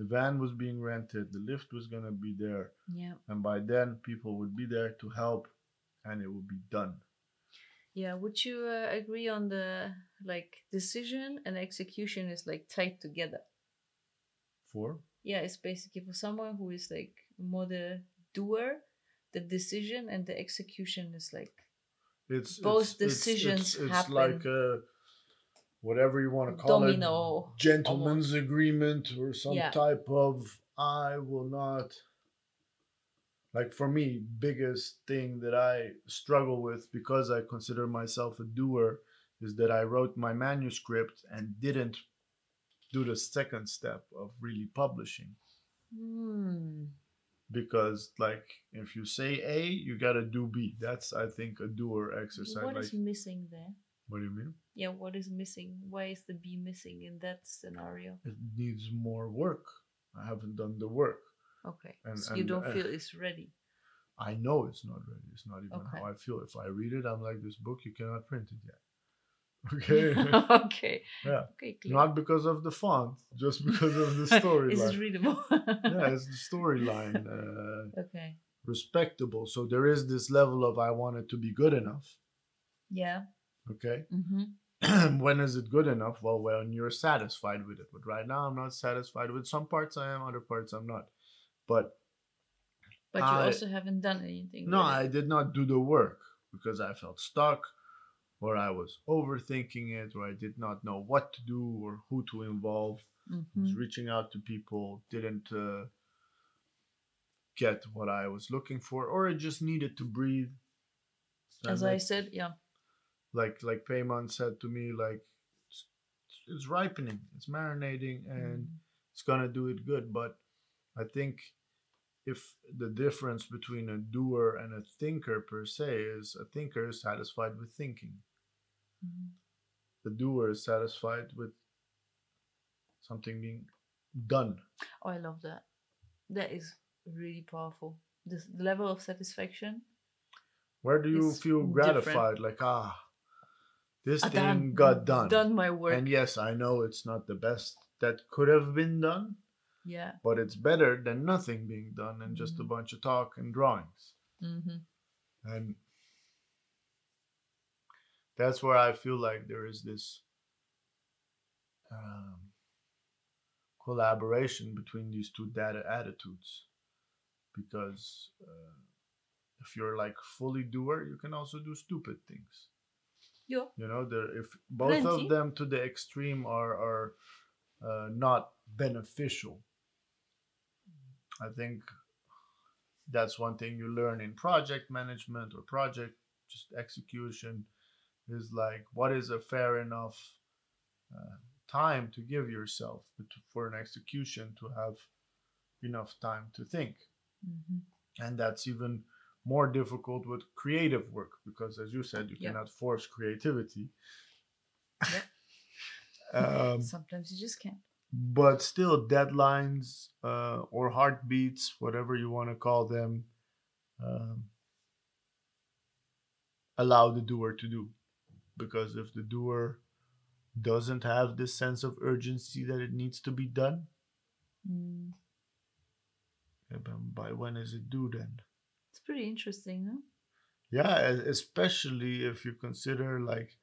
[SPEAKER 1] the van was being rented, the lift was gonna be there,
[SPEAKER 2] Yeah.
[SPEAKER 1] and by then people would be there to help, and it would be done.
[SPEAKER 2] Yeah. Would you uh, agree on the like decision and execution is like tied together?
[SPEAKER 1] For
[SPEAKER 2] Yeah, it's basically for someone who is like more the doer, the decision and the execution is like
[SPEAKER 1] it's
[SPEAKER 2] Both
[SPEAKER 1] it's- it's-
[SPEAKER 2] decisions
[SPEAKER 1] It's, it's,
[SPEAKER 2] happen.
[SPEAKER 1] like a, whatever you want to call
[SPEAKER 2] Domino,
[SPEAKER 1] it, gentleman's agreement or some
[SPEAKER 2] Yeah.
[SPEAKER 1] type of I will not. Like for me, biggest thing that I struggle with because I consider myself a doer is that I wrote my manuscript and didn't do the second step of really publishing.
[SPEAKER 2] hmm.
[SPEAKER 1] Because like if you say A, you gotta do B. That's I think a doer exercise.
[SPEAKER 2] What
[SPEAKER 1] like
[SPEAKER 2] is missing there?
[SPEAKER 1] What do you mean?
[SPEAKER 2] Yeah, what is missing? Why is the B missing in that scenario?
[SPEAKER 1] It needs more work. I haven't done the work.
[SPEAKER 2] Okay.
[SPEAKER 1] And-
[SPEAKER 2] so you don't
[SPEAKER 1] uh,
[SPEAKER 2] feel it's ready.
[SPEAKER 1] I know it's not ready. It's not even
[SPEAKER 2] Okay.
[SPEAKER 1] how I feel. If I read it, I'm like, this book, you cannot print it yet. (laughs) Okay.
[SPEAKER 2] okay.
[SPEAKER 1] Yeah.
[SPEAKER 2] Okay, clear.
[SPEAKER 1] not because of the font, just because of the (laughs) storyline.
[SPEAKER 2] readable? (laughs)
[SPEAKER 1] yeah, it's the storyline. Uh,
[SPEAKER 2] okay.
[SPEAKER 1] respectable. So there is this level of I want it to be good enough.
[SPEAKER 2] Yeah.
[SPEAKER 1] Okay. (clears throat)
[SPEAKER 2] Mm-hmm.
[SPEAKER 1] when is it good enough? Well, when you're satisfied with it. But right now, I'm not satisfied with some parts. I am, other parts I'm not. But
[SPEAKER 2] But you
[SPEAKER 1] I-
[SPEAKER 2] also haven't done anything.
[SPEAKER 1] No, I did not do the work because I felt stuck, or I was overthinking it, or I did not know what to do or who to involve. Was
[SPEAKER 2] Mhm.
[SPEAKER 1] reaching out to people, didn't uh, get what I was looking for, or it just needed to breathe.
[SPEAKER 2] As I
[SPEAKER 1] like,
[SPEAKER 2] said, yeah.
[SPEAKER 1] Like like Payman said to me, like it's, it's ripening, it's marinating, and
[SPEAKER 2] Mm.
[SPEAKER 1] it's gonna do it good. But I think if the difference between a doer and a thinker per se is a thinker is satisfied with thinking,
[SPEAKER 2] Mhm.
[SPEAKER 1] the doer is satisfied with something being done.
[SPEAKER 2] Oh, I love that. That is really powerful. This the level of satisfaction.
[SPEAKER 1] Where do you feel
[SPEAKER 2] different.
[SPEAKER 1] gratified? Like ah, this
[SPEAKER 2] Ah,
[SPEAKER 1] thing
[SPEAKER 2] done.
[SPEAKER 1] got done.
[SPEAKER 2] Done my work.
[SPEAKER 1] And yes, I know it's not the best that could have been done,
[SPEAKER 2] yeah.
[SPEAKER 1] but it's better than nothing being done and just a
[SPEAKER 2] Mhm.
[SPEAKER 1] bunch of talk and drawings.
[SPEAKER 2] Mm-hmm.
[SPEAKER 1] and that's where I feel like there is this um, collaboration between these two data attitudes, because uh, if you're like fully doer, you can also do stupid things.
[SPEAKER 2] Yeah.
[SPEAKER 1] You know, there if both
[SPEAKER 2] Plenty.
[SPEAKER 1] of them to the extreme are are uh, not beneficial. I think that's one thing you learn in project management or project just execution is like what is a fair enough uh, time to give yourself for an execution to have enough time to think
[SPEAKER 2] Mm-hmm.
[SPEAKER 1] and that's even more difficult with creative work because as you said you
[SPEAKER 2] Yeah.
[SPEAKER 1] cannot force creativity (laughs) um,
[SPEAKER 2] Sometimes you just can't.
[SPEAKER 1] but still deadlines uh, or heartbeats whatever you want to call them um, allow the doer to do because if the doer doesn't have this sense of urgency that it needs to be done
[SPEAKER 2] Mm.
[SPEAKER 1] eh, by when is it due then
[SPEAKER 2] It's pretty interesting, no?
[SPEAKER 1] yeah especially if you consider like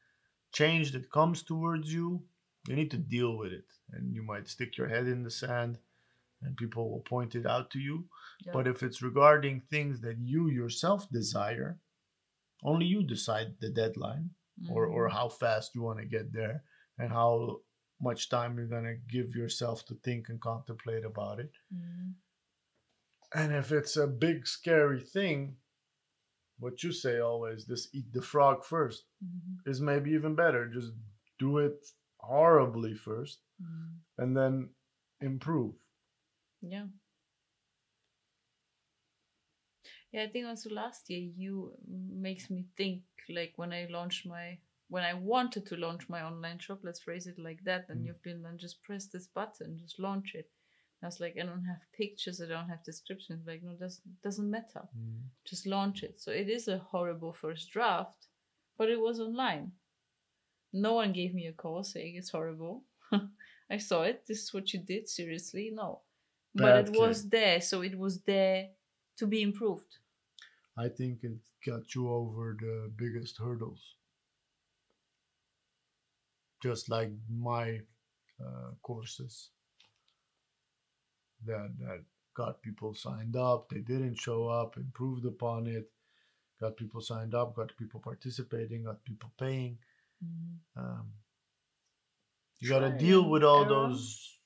[SPEAKER 1] change that comes towards you you need to deal with it and you might stick your head in the sand and people will point it out to you.
[SPEAKER 2] Yeah.
[SPEAKER 1] But if it's regarding things that you yourself desire, only you decide the deadline or, or
[SPEAKER 2] Mhm.
[SPEAKER 1] how fast you want to get there and how much time you're going to give yourself to think and contemplate about it.
[SPEAKER 2] Mhm.
[SPEAKER 1] And if it's a big, scary thing, what you say always, this eat the frog first,
[SPEAKER 2] Mhm.
[SPEAKER 1] is maybe even better. Just do it horribly first
[SPEAKER 2] Mhm.
[SPEAKER 1] and then improve.
[SPEAKER 2] Yeah. Yeah, I think also last year you makes me think like when I launched my when I wanted to launch my online shop, let's phrase it like that, and
[SPEAKER 1] Mm.
[SPEAKER 2] you've been then just press this button, just launch it. I was like, I don't have pictures, I don't have descriptions. Like, no, does doesn't matter. Just launch it. So it is a horrible first draft, but it was online. No one gave me a call saying it's horrible. (laughs) I saw it. This is what you did. Seriously, no. But
[SPEAKER 1] Bad
[SPEAKER 2] it was there, so it was there to be improved.
[SPEAKER 1] I think it got you over the biggest hurdles. Just like my uh, courses that that got people signed up, they didn't show up, improved upon it, got people signed up, got people participating, got people paying. Um, you got to deal with all
[SPEAKER 2] error.
[SPEAKER 1] those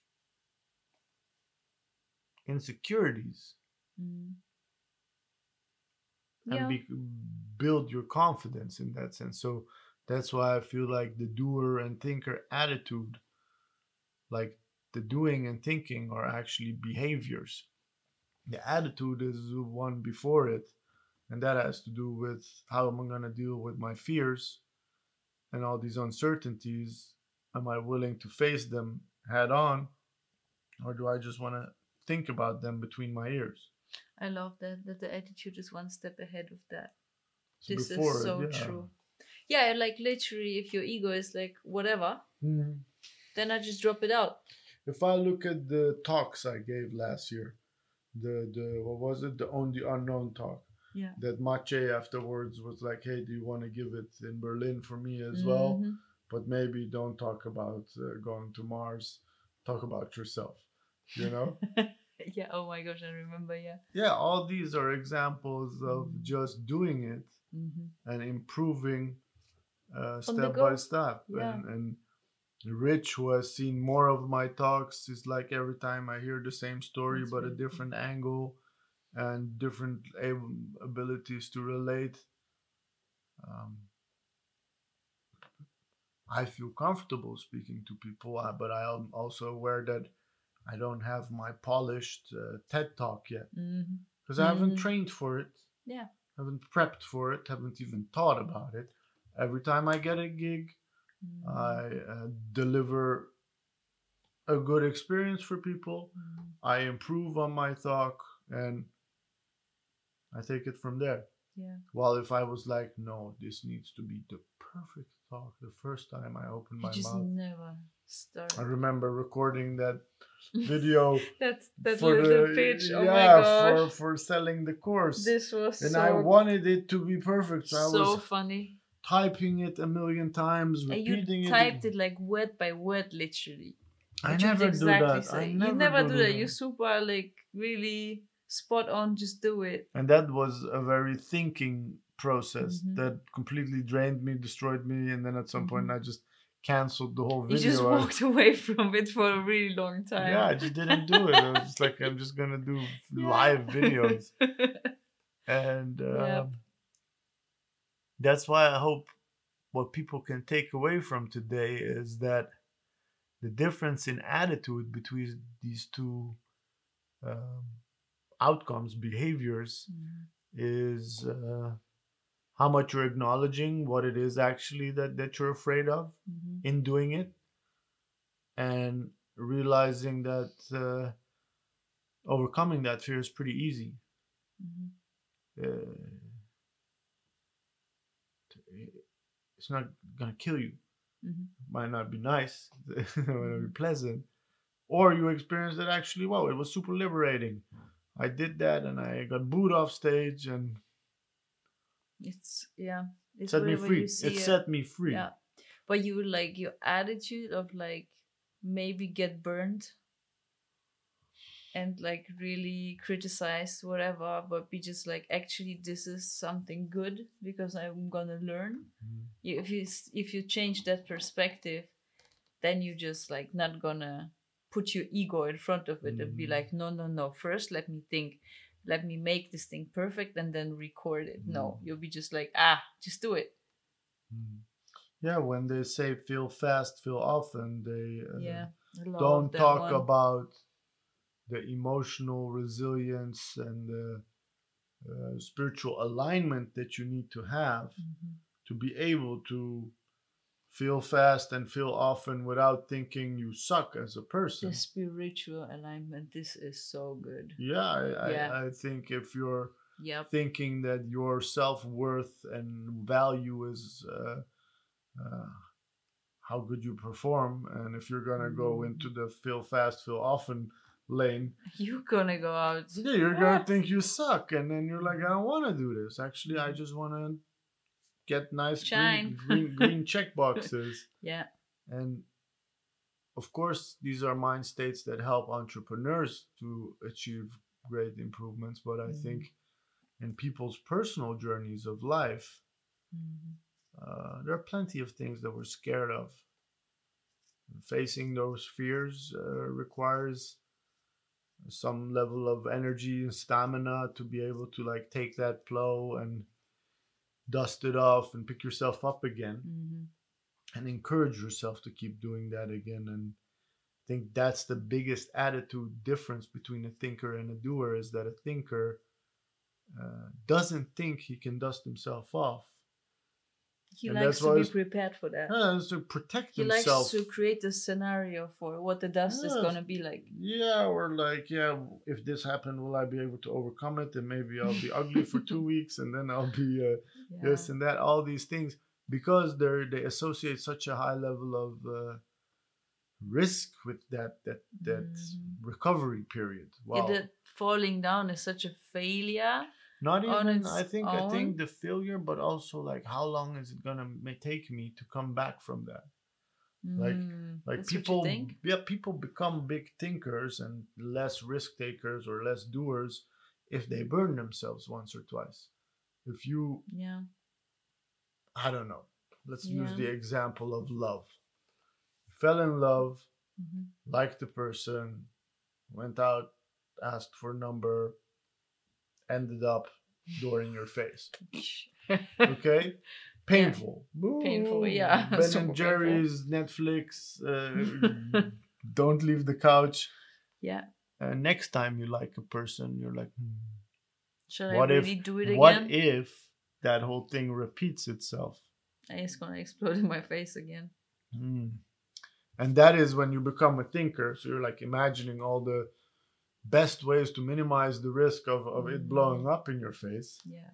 [SPEAKER 1] insecurities
[SPEAKER 2] Mm.
[SPEAKER 1] and
[SPEAKER 2] Yeah.
[SPEAKER 1] be, build your confidence in that sense. So that's why I feel like the doer and thinker attitude, like the doing and thinking, are actually behaviors. The attitude is the one before it, and that has to do with how am I going to deal with my fears and all these uncertainties. Am I willing to face them head on, or do I just want to think about them between my ears?
[SPEAKER 2] I love that that the attitude is one step ahead of that.
[SPEAKER 1] So
[SPEAKER 2] this
[SPEAKER 1] before
[SPEAKER 2] is so
[SPEAKER 1] yeah.
[SPEAKER 2] true. Yeah, like literally, if your ego is like whatever,
[SPEAKER 1] Mhm.
[SPEAKER 2] then I just drop it out.
[SPEAKER 1] If I look at the talks I gave last year, the the what was it? The on the unknown talk.
[SPEAKER 2] Yeah.
[SPEAKER 1] That Mache afterwards was like, "Hey, do you want to give it in Berlin for me as well?
[SPEAKER 2] Mhm.
[SPEAKER 1] But maybe don't talk about uh, going to Mars. Talk about yourself." You know? (laughs)
[SPEAKER 2] yeah. Oh my gosh, I remember. Yeah.
[SPEAKER 1] yeah. All these are examples of
[SPEAKER 2] Mm.
[SPEAKER 1] just doing it
[SPEAKER 2] hmm
[SPEAKER 1] and improving uh, step by step.
[SPEAKER 2] Yeah.
[SPEAKER 1] And, and Rich, who has seen more of my talks, is like every time I hear the same story,
[SPEAKER 2] That's
[SPEAKER 1] but a
[SPEAKER 2] cool.
[SPEAKER 1] different angle and different ab- abilities to relate. Um, I feel comfortable speaking to people, uh, but I am also aware that I don't have my polished uh, TED talk yet because I haven't
[SPEAKER 2] Mhm.
[SPEAKER 1] trained for it.
[SPEAKER 2] Yeah.
[SPEAKER 1] Haven't prepped for it. Haven't even thought about it. Every time I get a gig,
[SPEAKER 2] Mm-hmm.
[SPEAKER 1] I uh, deliver a good experience for people.
[SPEAKER 2] Mhm.
[SPEAKER 1] I improve on my talk, and I take it from there.
[SPEAKER 2] Yeah.
[SPEAKER 1] While if I was like, no, this needs to be the perfect talk the first time I open
[SPEAKER 2] You
[SPEAKER 1] my
[SPEAKER 2] just
[SPEAKER 1] mouth.
[SPEAKER 2] never start.
[SPEAKER 1] I remember recording that (laughs) video
[SPEAKER 2] That's that
[SPEAKER 1] for
[SPEAKER 2] little
[SPEAKER 1] the
[SPEAKER 2] pitch. Oh
[SPEAKER 1] yeah
[SPEAKER 2] my gosh.
[SPEAKER 1] for for selling the course.
[SPEAKER 2] this was
[SPEAKER 1] and
[SPEAKER 2] so,
[SPEAKER 1] I wanted it to be perfect. So,
[SPEAKER 2] so
[SPEAKER 1] was
[SPEAKER 2] funny.
[SPEAKER 1] Typing it a million times, repeating
[SPEAKER 2] you
[SPEAKER 1] it.
[SPEAKER 2] typed it like word by word, literally.
[SPEAKER 1] I
[SPEAKER 2] What you would
[SPEAKER 1] never do that. I never,
[SPEAKER 2] you never do, that.
[SPEAKER 1] that.
[SPEAKER 2] You super like really spot on. Just do it.
[SPEAKER 1] and that was a very thinking process
[SPEAKER 2] Mhm.
[SPEAKER 1] that completely drained me, destroyed me, and then at some point
[SPEAKER 2] Mhm.
[SPEAKER 1] I just canceled the whole video.
[SPEAKER 2] You just
[SPEAKER 1] I-
[SPEAKER 2] walked (laughs) away from it for a really long time.
[SPEAKER 1] yeah, I just didn't do it. I was just like, I'm just gonna do (laughs) live videos, (laughs) and um,
[SPEAKER 2] Yep.
[SPEAKER 1] That's why I hope what people can take away from today is that the difference in attitude between these two um, outcomes, behaviors,
[SPEAKER 2] Mhm.
[SPEAKER 1] is uh, how much you're acknowledging what it is actually that, that you're afraid of
[SPEAKER 2] Mhm.
[SPEAKER 1] in doing it and realizing that uh, overcoming that fear is pretty easy
[SPEAKER 2] Mhm.
[SPEAKER 1] uh, it's not gonna kill you
[SPEAKER 2] Mhm.
[SPEAKER 1] might not be nice (laughs) it might not be pleasant or you experience that actually wow it was super liberating i did that and i got booed off stage and
[SPEAKER 2] It's yeah. It's
[SPEAKER 1] set me free
[SPEAKER 2] you see
[SPEAKER 1] it
[SPEAKER 2] it.
[SPEAKER 1] set me free
[SPEAKER 2] Yeah. But you like your attitude of like maybe get burned and like really criticize whatever, but be just like, actually, this is something good because I'm gonna learn.
[SPEAKER 1] Mm.
[SPEAKER 2] If you if you change that perspective, then you just like not gonna put your ego in front of it and be
[SPEAKER 1] Mhm.
[SPEAKER 2] like, no, no, no. First, let me think. Let me make this thing perfect and then record it. No,
[SPEAKER 1] Mm.
[SPEAKER 2] you'll be just like, ah, just do it.
[SPEAKER 1] Mm. Yeah, when they say feel fast, feel often, they uh,
[SPEAKER 2] yeah.
[SPEAKER 1] Don't talk
[SPEAKER 2] one.
[SPEAKER 1] about the emotional resilience and the uh, spiritual alignment that you need to have
[SPEAKER 2] Mhm.
[SPEAKER 1] to be able to feel fast and feel often without thinking you suck as a person.
[SPEAKER 2] the spiritual alignment. This is so good.
[SPEAKER 1] Yeah, I, I,
[SPEAKER 2] Yeah.
[SPEAKER 1] I think if you're
[SPEAKER 2] Yep.
[SPEAKER 1] thinking that your self worth and value is uh, uh, how good you perform, and if you're gonna go
[SPEAKER 2] Mm.
[SPEAKER 1] into the feel fast, feel often lane,
[SPEAKER 2] You're gonna go out.
[SPEAKER 1] yeah, you're gonna think you suck, and then you're like, I don't want to do this. Actually, I just want to get nice green,
[SPEAKER 2] Shine.
[SPEAKER 1] green, green (laughs) check boxes.
[SPEAKER 2] Yeah.
[SPEAKER 1] And of course, these are mind states that help entrepreneurs to achieve great improvements. But I think in people's personal journeys of life,
[SPEAKER 2] Mhm.
[SPEAKER 1] uh, there are plenty of things that we're scared of. Facing those fears uh, requires some level of energy and stamina to be able to like take that plow and dust it off and pick yourself up again.
[SPEAKER 2] Mhm.
[SPEAKER 1] and encourage yourself to keep doing that again. And i think that's the biggest attitude difference between a thinker and a doer is that a thinker uh, doesn't think he can dust himself off
[SPEAKER 2] He
[SPEAKER 1] And
[SPEAKER 2] likes to be prepared for that.
[SPEAKER 1] it's to protect
[SPEAKER 2] he
[SPEAKER 1] himself
[SPEAKER 2] likes to create a scenario for what the dust is gonna be like.
[SPEAKER 1] yeah or like yeah if this happened will i be able to overcome it and maybe i'll be ugly for two (laughs) weeks and then i'll be uh,
[SPEAKER 2] Yeah.
[SPEAKER 1] this and that all these things because they're they associate such a high level of uh, risk with that that that
[SPEAKER 2] Mhm.
[SPEAKER 1] recovery period wow
[SPEAKER 2] Yeah, that falling down is such a failure.
[SPEAKER 1] Not even i think i think the failure but also like how long is it gonna may take me to come back from that? Like-
[SPEAKER 2] Mm,
[SPEAKER 1] like
[SPEAKER 2] you
[SPEAKER 1] people yeah people become big thinkers and less risk takers or less doers if they burn themselves once or twice. If you
[SPEAKER 2] Yeah.
[SPEAKER 1] i don't know. Let's use the example of love. Fell in love
[SPEAKER 2] Mhm.
[SPEAKER 1] liked the person went out asked for number ended up door in your face. (laughs) Okay? Painful.
[SPEAKER 2] Painful, yeah, (laughs)
[SPEAKER 1] ben
[SPEAKER 2] super
[SPEAKER 1] and jerry's netflix uh, (laughs) don't leave the couch.
[SPEAKER 2] Yeah.
[SPEAKER 1] uh, next time you like a person you're like hmm,
[SPEAKER 2] Should
[SPEAKER 1] What
[SPEAKER 2] I
[SPEAKER 1] if-
[SPEAKER 2] do it
[SPEAKER 1] what if that whole thing repeats itself?
[SPEAKER 2] And it's gonna explode in my face again.
[SPEAKER 1] Hmm. And that is when you become a thinker. So you're like imagining all the best ways to minimize the risk of, of it blowing mm-hmm. up in your face.
[SPEAKER 2] Yeah.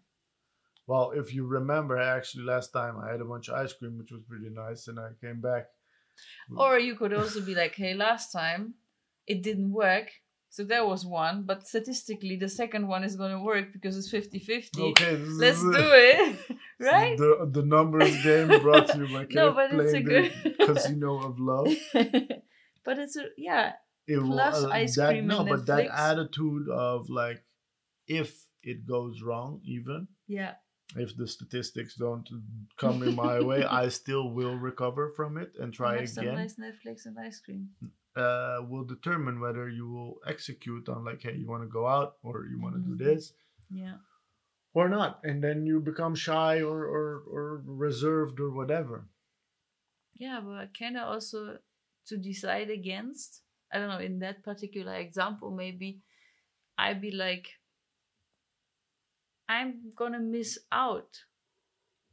[SPEAKER 1] Well, if you remember, actually, last time I had a bunch of ice cream, which was pretty nice, and I came back.
[SPEAKER 2] Or you could also be like, hey, last time it didn't work. So there was one, but statistically the second one is gonna work because it's 50-50.
[SPEAKER 1] Okay,
[SPEAKER 2] Let's do (laughs) it. (laughs) right?
[SPEAKER 1] The, the numbers game brought to you by (laughs)
[SPEAKER 2] No, but it's a good-
[SPEAKER 1] Casino of Love.
[SPEAKER 2] but it's a yeah.
[SPEAKER 1] It will,
[SPEAKER 2] Plus
[SPEAKER 1] uh,
[SPEAKER 2] ice
[SPEAKER 1] that,
[SPEAKER 2] cream
[SPEAKER 1] No, but that attitude of like, if it goes wrong, even
[SPEAKER 2] Yeah.
[SPEAKER 1] if the statistics don't come in my way, (laughs) I still will recover from it and try
[SPEAKER 2] Have some
[SPEAKER 1] again.
[SPEAKER 2] nice Netflix and ice cream.
[SPEAKER 1] Uh, will determine whether you will execute on like, hey, you want to go out or you want to
[SPEAKER 2] Mhm.
[SPEAKER 1] do this
[SPEAKER 2] Yeah.
[SPEAKER 1] or not, and then you become shy or or, or reserved or whatever.
[SPEAKER 2] Yeah, but kind of also to decide against. I don't know. In that particular example, maybe I'd be like, I'm gonna miss out.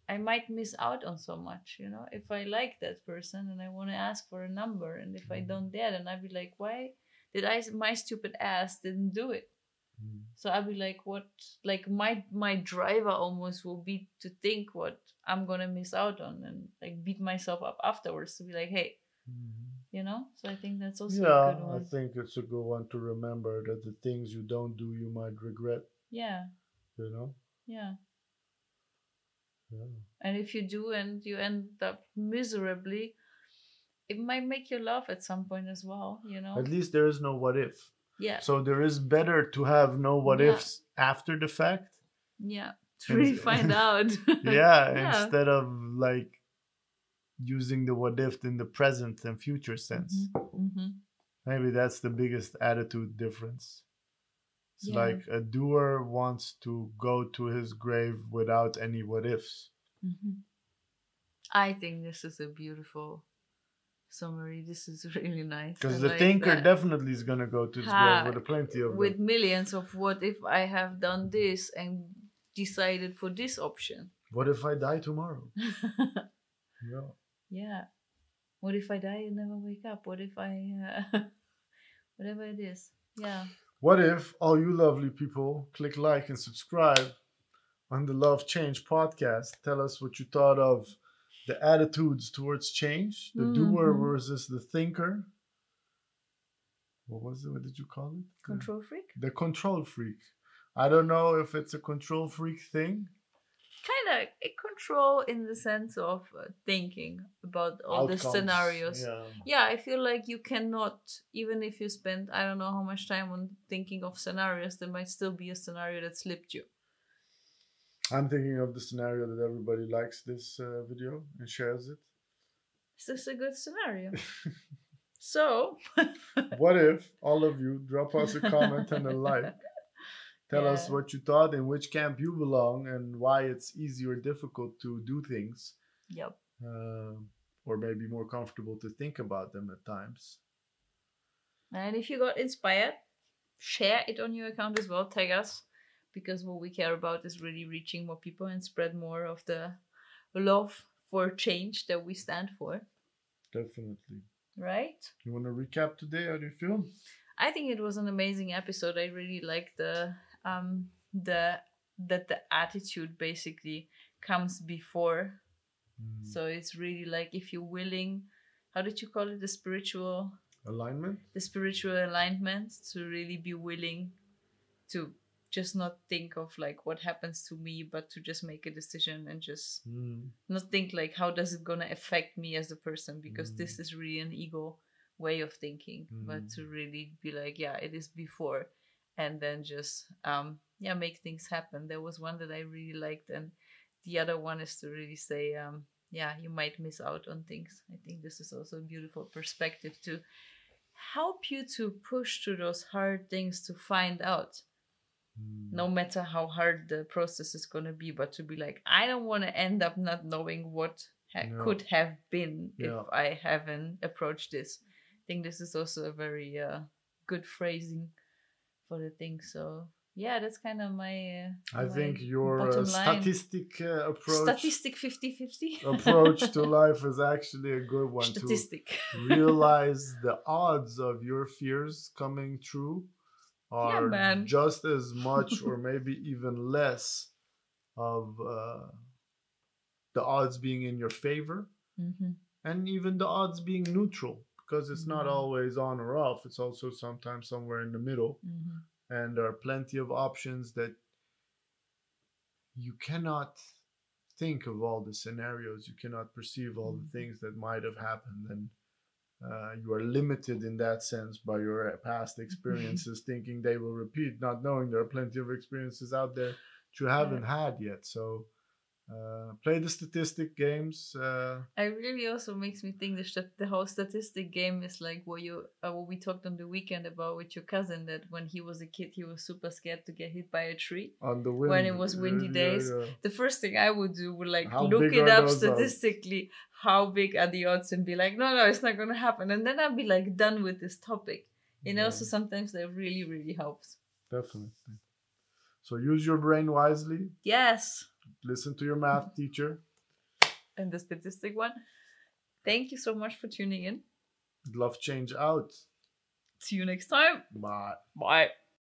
[SPEAKER 2] I might miss out on so much, you know. If I like that person and I want to ask for a number, and if I don't dare, then I'd be like, why did I? My stupid ass didn't do it. Mm. So I'd be like, what? Like my my driver almost will be to think what I'm gonna miss out on, and like beat myself up afterwards to be like, hey, mm-hmm. You know. So I think that's also a
[SPEAKER 1] Yeah, I think it's a good one to remember that the things you don't do, you might regret.
[SPEAKER 2] Yeah,
[SPEAKER 1] You know.
[SPEAKER 2] yeah.
[SPEAKER 1] Yeah.
[SPEAKER 2] And if you do and you end up miserably, it might make you laugh at some point as well. You know.
[SPEAKER 1] At least there is no what if.
[SPEAKER 2] Yeah.
[SPEAKER 1] So there is better to have no what
[SPEAKER 2] Yeah.
[SPEAKER 1] ifs after the fact.
[SPEAKER 2] Yeah. To really (laughs) find out. (laughs)
[SPEAKER 1] yeah, (laughs)
[SPEAKER 2] Yeah.
[SPEAKER 1] instead of like using the what if in the present and future sense.
[SPEAKER 2] hmm
[SPEAKER 1] Maybe that's the biggest attitude difference. It's
[SPEAKER 2] Yeah.
[SPEAKER 1] like a doer wants to go to his grave without any what ifs.
[SPEAKER 2] hmm I think this is a beautiful summary. This is (laughs) really nice.
[SPEAKER 1] Because the
[SPEAKER 2] like
[SPEAKER 1] thinker
[SPEAKER 2] that.
[SPEAKER 1] definitely is gonna go to his
[SPEAKER 2] Ha,
[SPEAKER 1] grave with a plenty of
[SPEAKER 2] with
[SPEAKER 1] them.
[SPEAKER 2] millions of what if I have done this and decided for this option.
[SPEAKER 1] What if I die tomorrow? (laughs) Yeah.
[SPEAKER 2] Yeah. What if I die and never wake up? What if I, uh, (laughs) whatever it is. Yeah.
[SPEAKER 1] What if all you lovely people click like and subscribe on the Love Change podcast? Tell us what you thought of the attitudes towards change, the doer
[SPEAKER 2] Mhm.
[SPEAKER 1] versus the thinker. What was it? What did you call it?
[SPEAKER 2] Control freak?
[SPEAKER 1] The control freak. I don't know if it's a control freak thing.
[SPEAKER 2] Kind of a control in the sense of uh, thinking about all the scenarios.
[SPEAKER 1] Yeah.
[SPEAKER 2] yeah i feel like you cannot even if you spend i don't know how much time on thinking of scenarios there might still be a scenario that slipped you
[SPEAKER 1] I'm thinking of the scenario that everybody likes this uh, video and shares it.
[SPEAKER 2] is this a good scenario (laughs) so (laughs)
[SPEAKER 1] what if all of you drop us a comment and a like? (laughs) Tell us what you thought, in which camp you belong, and why it's easy or difficult to do things,
[SPEAKER 2] yep
[SPEAKER 1] um, or maybe more comfortable to think about them at times.
[SPEAKER 2] and if you got inspired share it on your account as well tag us because what we care about is really reaching more people and spread more of the love for change that we stand for
[SPEAKER 1] Definitely.
[SPEAKER 2] right
[SPEAKER 1] You want to recap today? How do you feel?
[SPEAKER 2] I think it was an amazing episode. I really like the um the that the attitude basically comes before.
[SPEAKER 1] Mm,
[SPEAKER 2] So it's really like if you're willing, how did you call it? The spiritual
[SPEAKER 1] alignment.
[SPEAKER 2] the spiritual alignment to really be willing to just not think of like what happens to me, but to just make a decision and just
[SPEAKER 1] Mm,
[SPEAKER 2] not think like how does it gonna affect me as a person because this
[SPEAKER 1] Mm.
[SPEAKER 2] is really an ego way of thinking but
[SPEAKER 1] Mm.
[SPEAKER 2] to really be like yeah it is before and then just um yeah make things happen. There was one that i really liked and the other one is to really say um yeah you might miss out on things. I think this is also a beautiful perspective to help you to push through those hard things to find out. No matter how hard the process is going to be but to be like i don't want to end up not knowing what ha-
[SPEAKER 1] Yeah.
[SPEAKER 2] could have been
[SPEAKER 1] Yeah.
[SPEAKER 2] if i haven't approached this. I think this is also a very uh, good phrasing for the thing so yeah that's kind of my uh,
[SPEAKER 1] I
[SPEAKER 2] my
[SPEAKER 1] think your uh, statistic uh, approach
[SPEAKER 2] statistic 50-50
[SPEAKER 1] approach to (laughs) life is actually a good one to
[SPEAKER 2] statistic.
[SPEAKER 1] realize (laughs) the odds of your fears coming true are
[SPEAKER 2] man.
[SPEAKER 1] just as much or (laughs) maybe even less of uh, the odds being in your favor
[SPEAKER 2] hmm
[SPEAKER 1] and even the odds being neutral because it's not
[SPEAKER 2] Mhm.
[SPEAKER 1] always on or off it's also sometimes somewhere in the middle.
[SPEAKER 2] Hmm
[SPEAKER 1] and there are plenty of options that you cannot think of all the scenarios you cannot perceive all the things that might have happened and uh, you are limited in that sense by your uh, past (laughs) experiences thinking they will repeat not knowing there are plenty of experiences out there that you haven't had yet. So uh, play the statistic games uh,
[SPEAKER 2] It really also makes me think the, stat- the whole statistic game is like what you uh, what we talked on the weekend about with your cousin that when he was a kid he was super scared to get hit by a tree.
[SPEAKER 1] on the wind
[SPEAKER 2] When it was windy
[SPEAKER 1] Yeah,
[SPEAKER 2] days.
[SPEAKER 1] yeah.
[SPEAKER 2] The first thing I would do would like
[SPEAKER 1] How
[SPEAKER 2] look it up
[SPEAKER 1] those odds?
[SPEAKER 2] statistically how big are the odds and be like no no it's not gonna happen and then I'd be like done with this topic. You know,
[SPEAKER 1] Yeah.
[SPEAKER 2] so sometimes that really really helps.
[SPEAKER 1] definitely so use your brain wisely
[SPEAKER 2] Yes,
[SPEAKER 1] listen to your math mm-hmm. teacher
[SPEAKER 2] and the statistic one. Thank you so much for tuning in.
[SPEAKER 1] love change out
[SPEAKER 2] See you next time.
[SPEAKER 1] bye
[SPEAKER 2] Bye.